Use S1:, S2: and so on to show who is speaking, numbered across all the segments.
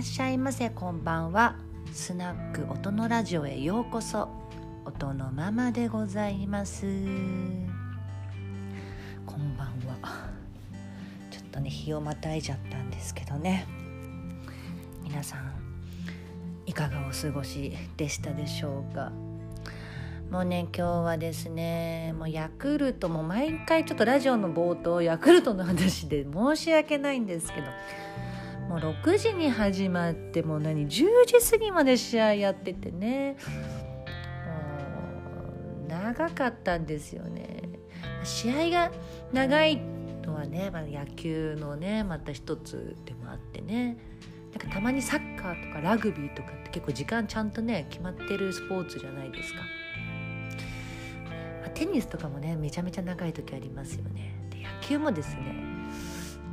S1: っしゃいませ。こんばんは。スナック音のラジオへようこそ。音のママでございます。こんばんは。ちょっとね日をまたいじゃったんですけどね。皆さんいかがお過ごしでしたでしょうか？もうね今日はですねもうヤクルトも毎回ちょっとラジオの冒頭ヤクルトの話で申し訳ないんですけどもう6時に始まってもう何？10時過ぎまで試合やっててね。もう長かったんですよね。試合が長いのはね、まあ、野球のねまた一つでもあってね。なんかたまにサッカーとかラグビーとかって結構時間ちゃんとね決まってるスポーツじゃないですか、まあ、テニスとかもねめちゃめちゃ長い時ありますよね。で野球もですね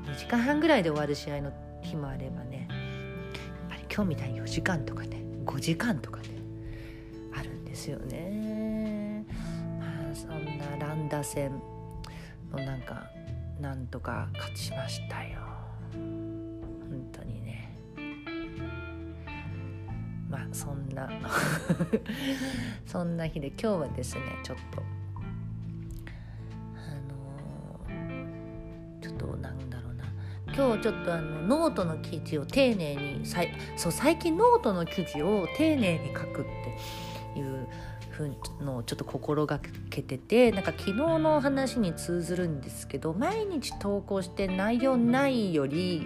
S1: 2時間半ぐらいで終わる試合の日もあればねやっぱり今日みたいに4時間とかね5時間とかねあるんですよね。まあそんな乱打戦のなんかなんとか勝ちましたよ。本当にね。まあそんな そんな日で今日はですねちょっと今日ちょっとあのノートの記事を丁寧にさいそう最近ノートの記事を丁寧に書くっていうふうのちょっと心がけててなんか昨日の話に通ずるんですけど毎日投稿して内容ないより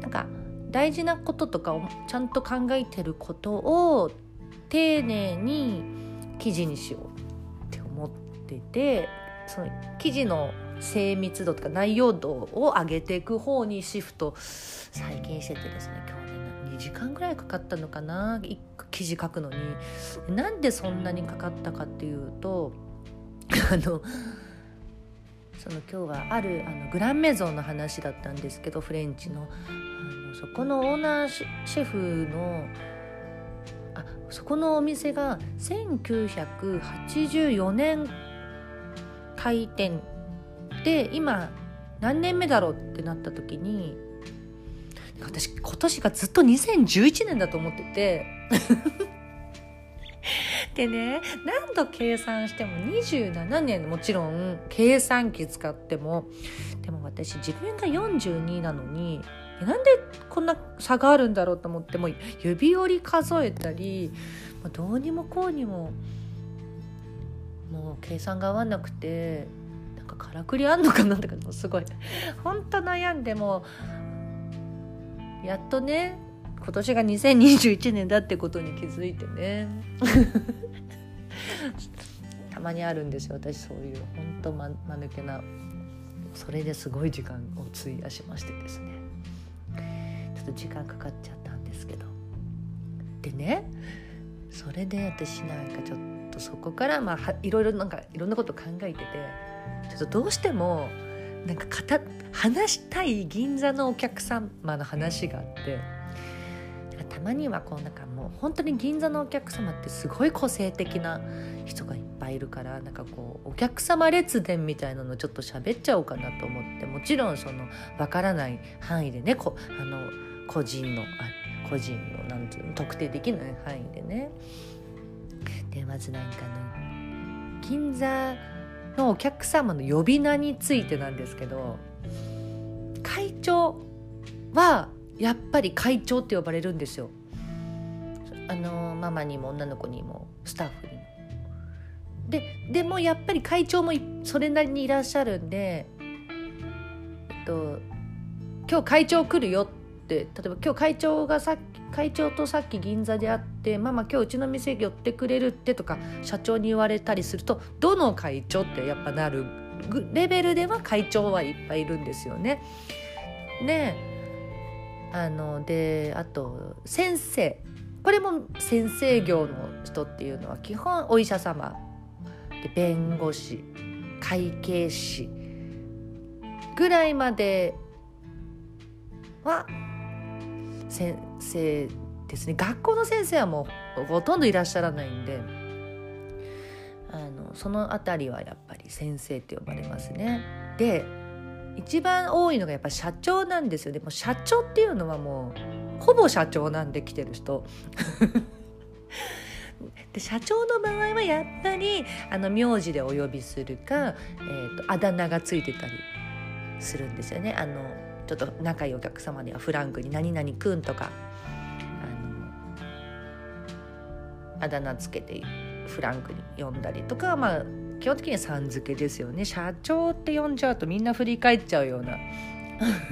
S1: なんか大事なこととかをちゃんと考えてることを丁寧に記事にしようって思っててその記事の精密度とか内容度を上げていく方にシフト最近しててですね今日ね2時間ぐらいかかったのかな？記事書くのに。なんでそんなにかかったかっていうと あのその今日はあるあのグランメゾンの話だったんですけどフレンチの。あのそこのオーナーシェフのあそこのお店が1984年開店で今何年目だろうってなった時に私今年がずっと2011年だと思ってて。でね何度計算しても27年もちろん計算機使ってもでも私自分が42なのになんでこんな差があるんだろうと思っても指折り数えたりどうにもこうにももう計算が合わなくてからくりあんのかなとかすごい。本当悩んでもやっとね今年が2021年だってことに気づいてね。たまにあるんですよ私そういう本当ままぬけなそれですごい時間を費やしましてですね。ちょっと時間かかっちゃったんですけど。でねそれで私なんかちょっとそこからまあいろいろなんかいろんなこと考えててちょっとどうしてもなんか話したい銀座のお客様の話があってたまにはこうなんかもう本当に銀座のお客様ってすごい個性的な人がいっぱいいるからなんかこうお客様列伝みたいなのちょっと喋っちゃおうかなと思ってもちろんそのわからない範囲でねこあの個人のあ個人のなんていうの特定できない範囲でね。でまずなんかの銀座のお客様の呼び名についてなんですけど会長はやっぱり会長って呼ばれるんですよ。あのママにも女の子にもスタッフにも。ででもやっぱり会長もそれなりにいらっしゃるんで、えっと、今日会長来るよって例えば今日会長がさっ会長とさっき銀座で会って「ママ今日うちの店寄ってくれるって」とか社長に言われたりするとどの会長ってやっぱなるレベルでは会長はいっぱいいるんですよね。であのであと先生。これも先生業の人っていうのは基本お医者様。で弁護士会計士ぐらいまでは先生ですね。学校の先生はもうほとんどいらっしゃらないんであのその辺りはやっぱり先生って呼ばれますね。で一番多いのがやっぱ社長なんですよでも社長っていうのはもうほぼ社長なんで来てる人。で社長の場合はやっぱりあの名字でお呼びするか、えーと、あだ名がついてたりするんですよね。あのちょっと仲いいお客様にはフランクに「何々くん」とかあのあだ名つけてフランクに呼んだりとかまあ基本的にはさん付けですよね。社長って呼んじゃうとみんな振り返っちゃうような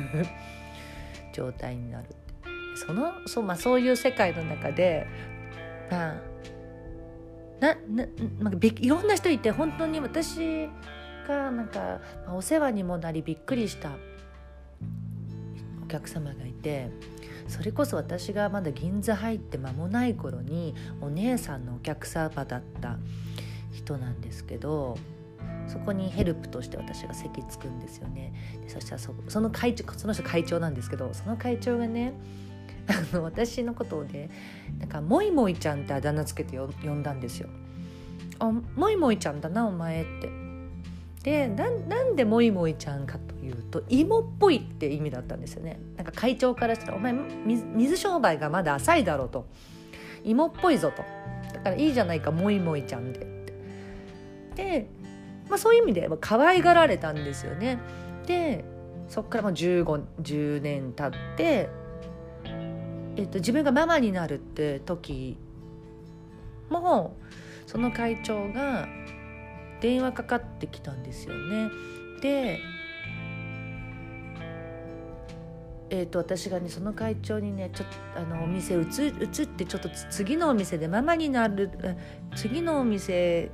S1: 状態になるそのそう,、まあ、そういう世界の中でまあなななんかいろんな人いて本当に私がなんか、まあ、お世話にもなりびっくりしたお客様がいてそれこそ私がまだ銀座入って間もない頃にお姉さんのお客様だった人なんですけどそこにヘルプとして私が席つくんですよねでそしたらそその会長その人会長なんですけどその会長がね あの私のことをねなんか「もいもいちゃん」ってあだ名つけて呼んだんですよ。あもいもいちゃんだなお前ってでなんでもいもいちゃんかというと芋っぽいって意味だったんですよね。なんか会長からしたら「お前水商売がまだ浅いだろ」うと「芋っぽいぞ」と「だからいいじゃないかもいもいちゃんで」で、まあ、そういう意味で可愛がられたんですよね。でそっからもう1510年経って、えっと、自分がママになるって時もその会長が電話かかってきたんですよね。でえーと、私がねその会長にねちょっとあのお店移移ってちょっと次のお店でママになる次のお店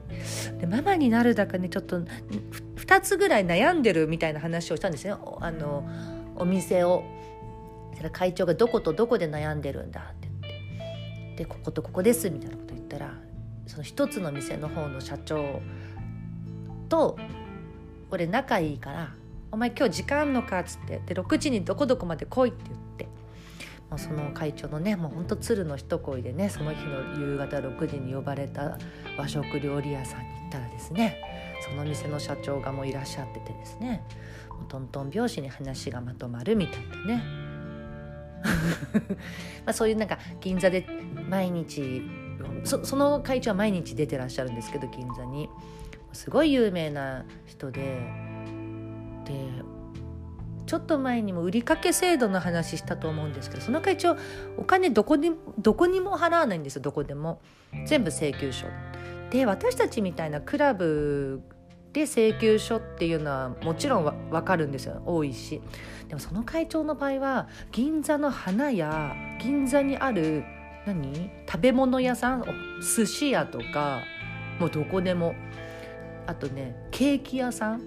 S1: でママになるだかねちょっと2つぐらい悩んでるみたいな話をしたんですよあのお店を。そ会長が「どことどこで悩んでるんだ」って言って「でこことここです」みたいなこと言ったらその一つの店の方の社長と俺仲いいから「お前今日時間あんのか」っつってで6時にどこどこまで来いって言って。もうその会長のねもうほんと鶴の一声でねその日の夕方6時に呼ばれた和食料理屋さんに行ったらですねその店の社長がもういらっしゃっててですねもうトントン拍子に話がまとまるみたいなね。まあそういうなんか銀座で毎日そその会長は毎日出てらっしゃるんですけど銀座に。すごい有名な人ででちょっと前にも売りかけ制度の話したと思うんですけどその会長お金どこにどこにも払わないんですよどこでも。全部請求書。で私たちみたいなクラブで請求書っていうのはもちろん分かるんですよ多いし。でもその会長の場合は銀座の花や銀座にある何？食べ物屋さん？寿司屋とかもうどこでも。あとねケーキ屋さん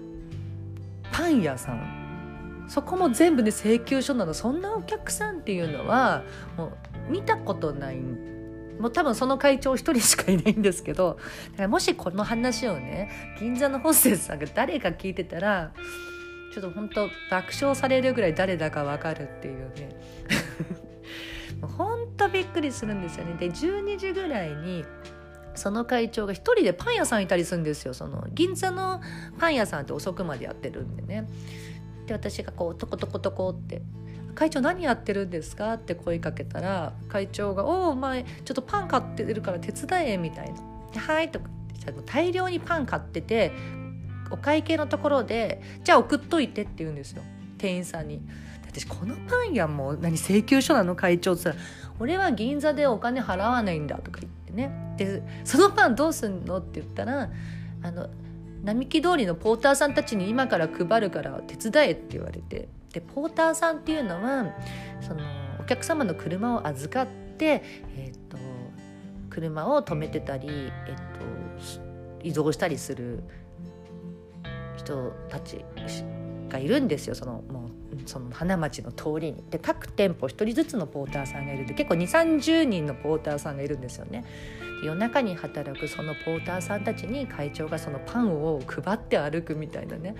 S1: パン屋さん。そこも全部ね請求書なの。そんなお客さんっていうのはもう見たことない。もう多分その会長一人しかいないんですけど。だからもしこの話をね銀座のホステスさんが誰か聞いてたらちょっと本当爆笑されるぐらい誰だか分かるっていうね。ほんとびっくりするんですよね。で12時ぐらいにその会長が一人でパン屋さんいたりするんですよ。その銀座のパン屋さんって遅くまでやってるんでね。で私がこうトコトコトコって「会長何やってるんですか?」って声かけたら会長が「おお前ちょっとパン買ってるから手伝え」みたいな「はい」とかって大量にパン買っててお会計のところで「じゃあ送っといて」って言うんですよ。店員さんに。私このパン屋もう何請求書なの？会長って言ったら「俺は銀座でお金払わないんだ」とか言って。ね。でそのパンどうすんのって言ったらあの並木通りのポーターさんたちに今から配るから手伝えって言われて。でポーターさんっていうのはそのお客様の車を預かって、えーと、車を止めてたり、えーと移動したりする人たちがいるんですよそのもうその花町の通りに。で各店舗1人ずつのポーターさんがいるんで結構2 3 0人のポーターさんがいるんですよね。夜中に働くそのポーターさんたちに会長がそのパンを配って歩くみたいなね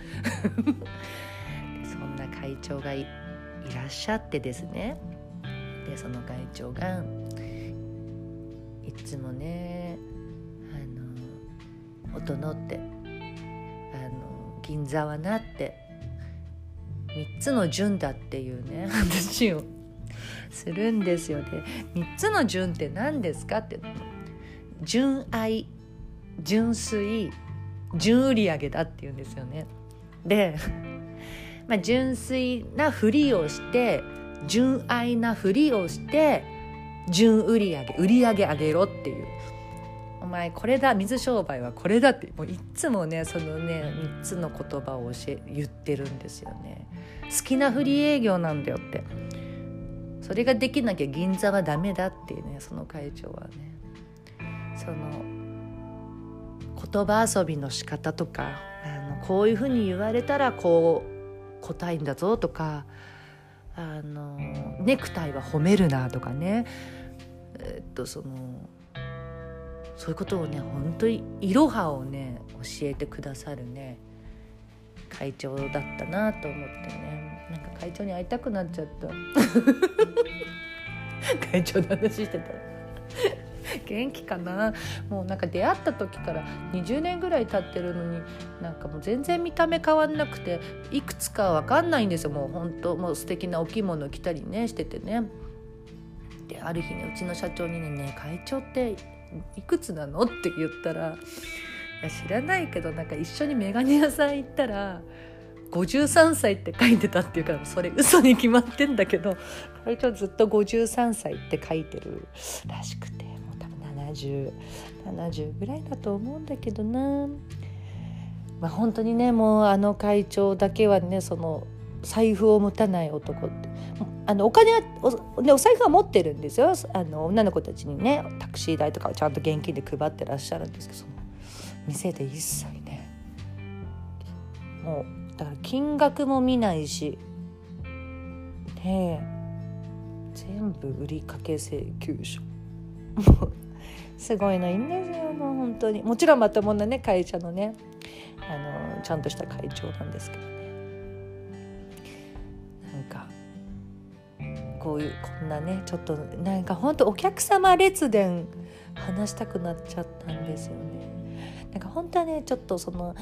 S1: そんな会長がいらっしゃってですねでその会長がいつもねあの音のってあの銀座はなって3つの順だっていうね 話をするんですよで3つの順って何ですかって純愛純粋純売上だって言うんですよね。で、まあ、純粋なふりをして純愛なふりをして純売上売り上げ上げろっていうお前これだ水商売はこれだってもういっつもねそのね3つの言葉を教え言ってるんですよね。好きなふり営業なんだよって。それができなきゃ銀座はダメだっていうねその会長はね。その言葉遊びの仕方とかあのこういうふうに言われたらこう答えんだぞとかあのネクタイは褒めるなとかね。えっとそのそういうことをね本当にいろはをね教えてくださるね会長だったなと思ってね。なんか会長に会いたくなっちゃった。会長の話してた。元気かな？もうなんか出会った時から20年ぐらい経ってるのになんかもう全然見た目変わんなくていくつか分かんないんですよ。もう本当もう素敵なお着物着たりねしててね。である日ねうちの社長にねね会長っていくつなの?」って言ったら「知らないけどなんか一緒に眼鏡屋さん行ったら53歳って書いてたっていうからそれ嘘に決まってんだけど会長ずっと53歳って書いてるらしくてもう多分7070ぐらいだと思うんだけどな。まあ、本当にねもうあの会長だけはねその財布を持たない男って。あのお金はお,、ね、お財布は持ってるんですよ。あの女の子たちにねタクシー代とかをちゃんと現金で配ってらっしゃるんですけど店で一切ね。もうだから金額も見ないしね全部売りかけ請求書。すごいのいいんですよもう本当に。もちろんまともなね会社のねあのちゃんとした会長なんですけど。こういうこんなねちょっとなんか本当お客様列伝話したくなっちゃったんですよね。なんか本当はねちょっとその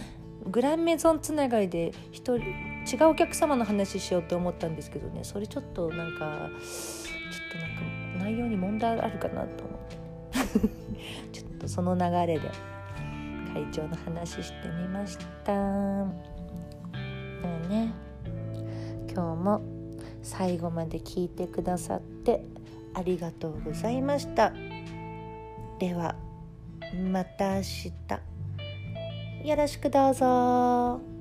S1: グランメゾンつながりで一人違うお客様の話しようと思ったんですけどねそれちょっとなんかちょっとなんか内容に問題あるかなと思って ちょっとその流れで会長の話してみました。ね今日も最後まで聞いてくださってありがとうございましたではまた明日よろしくどうぞ。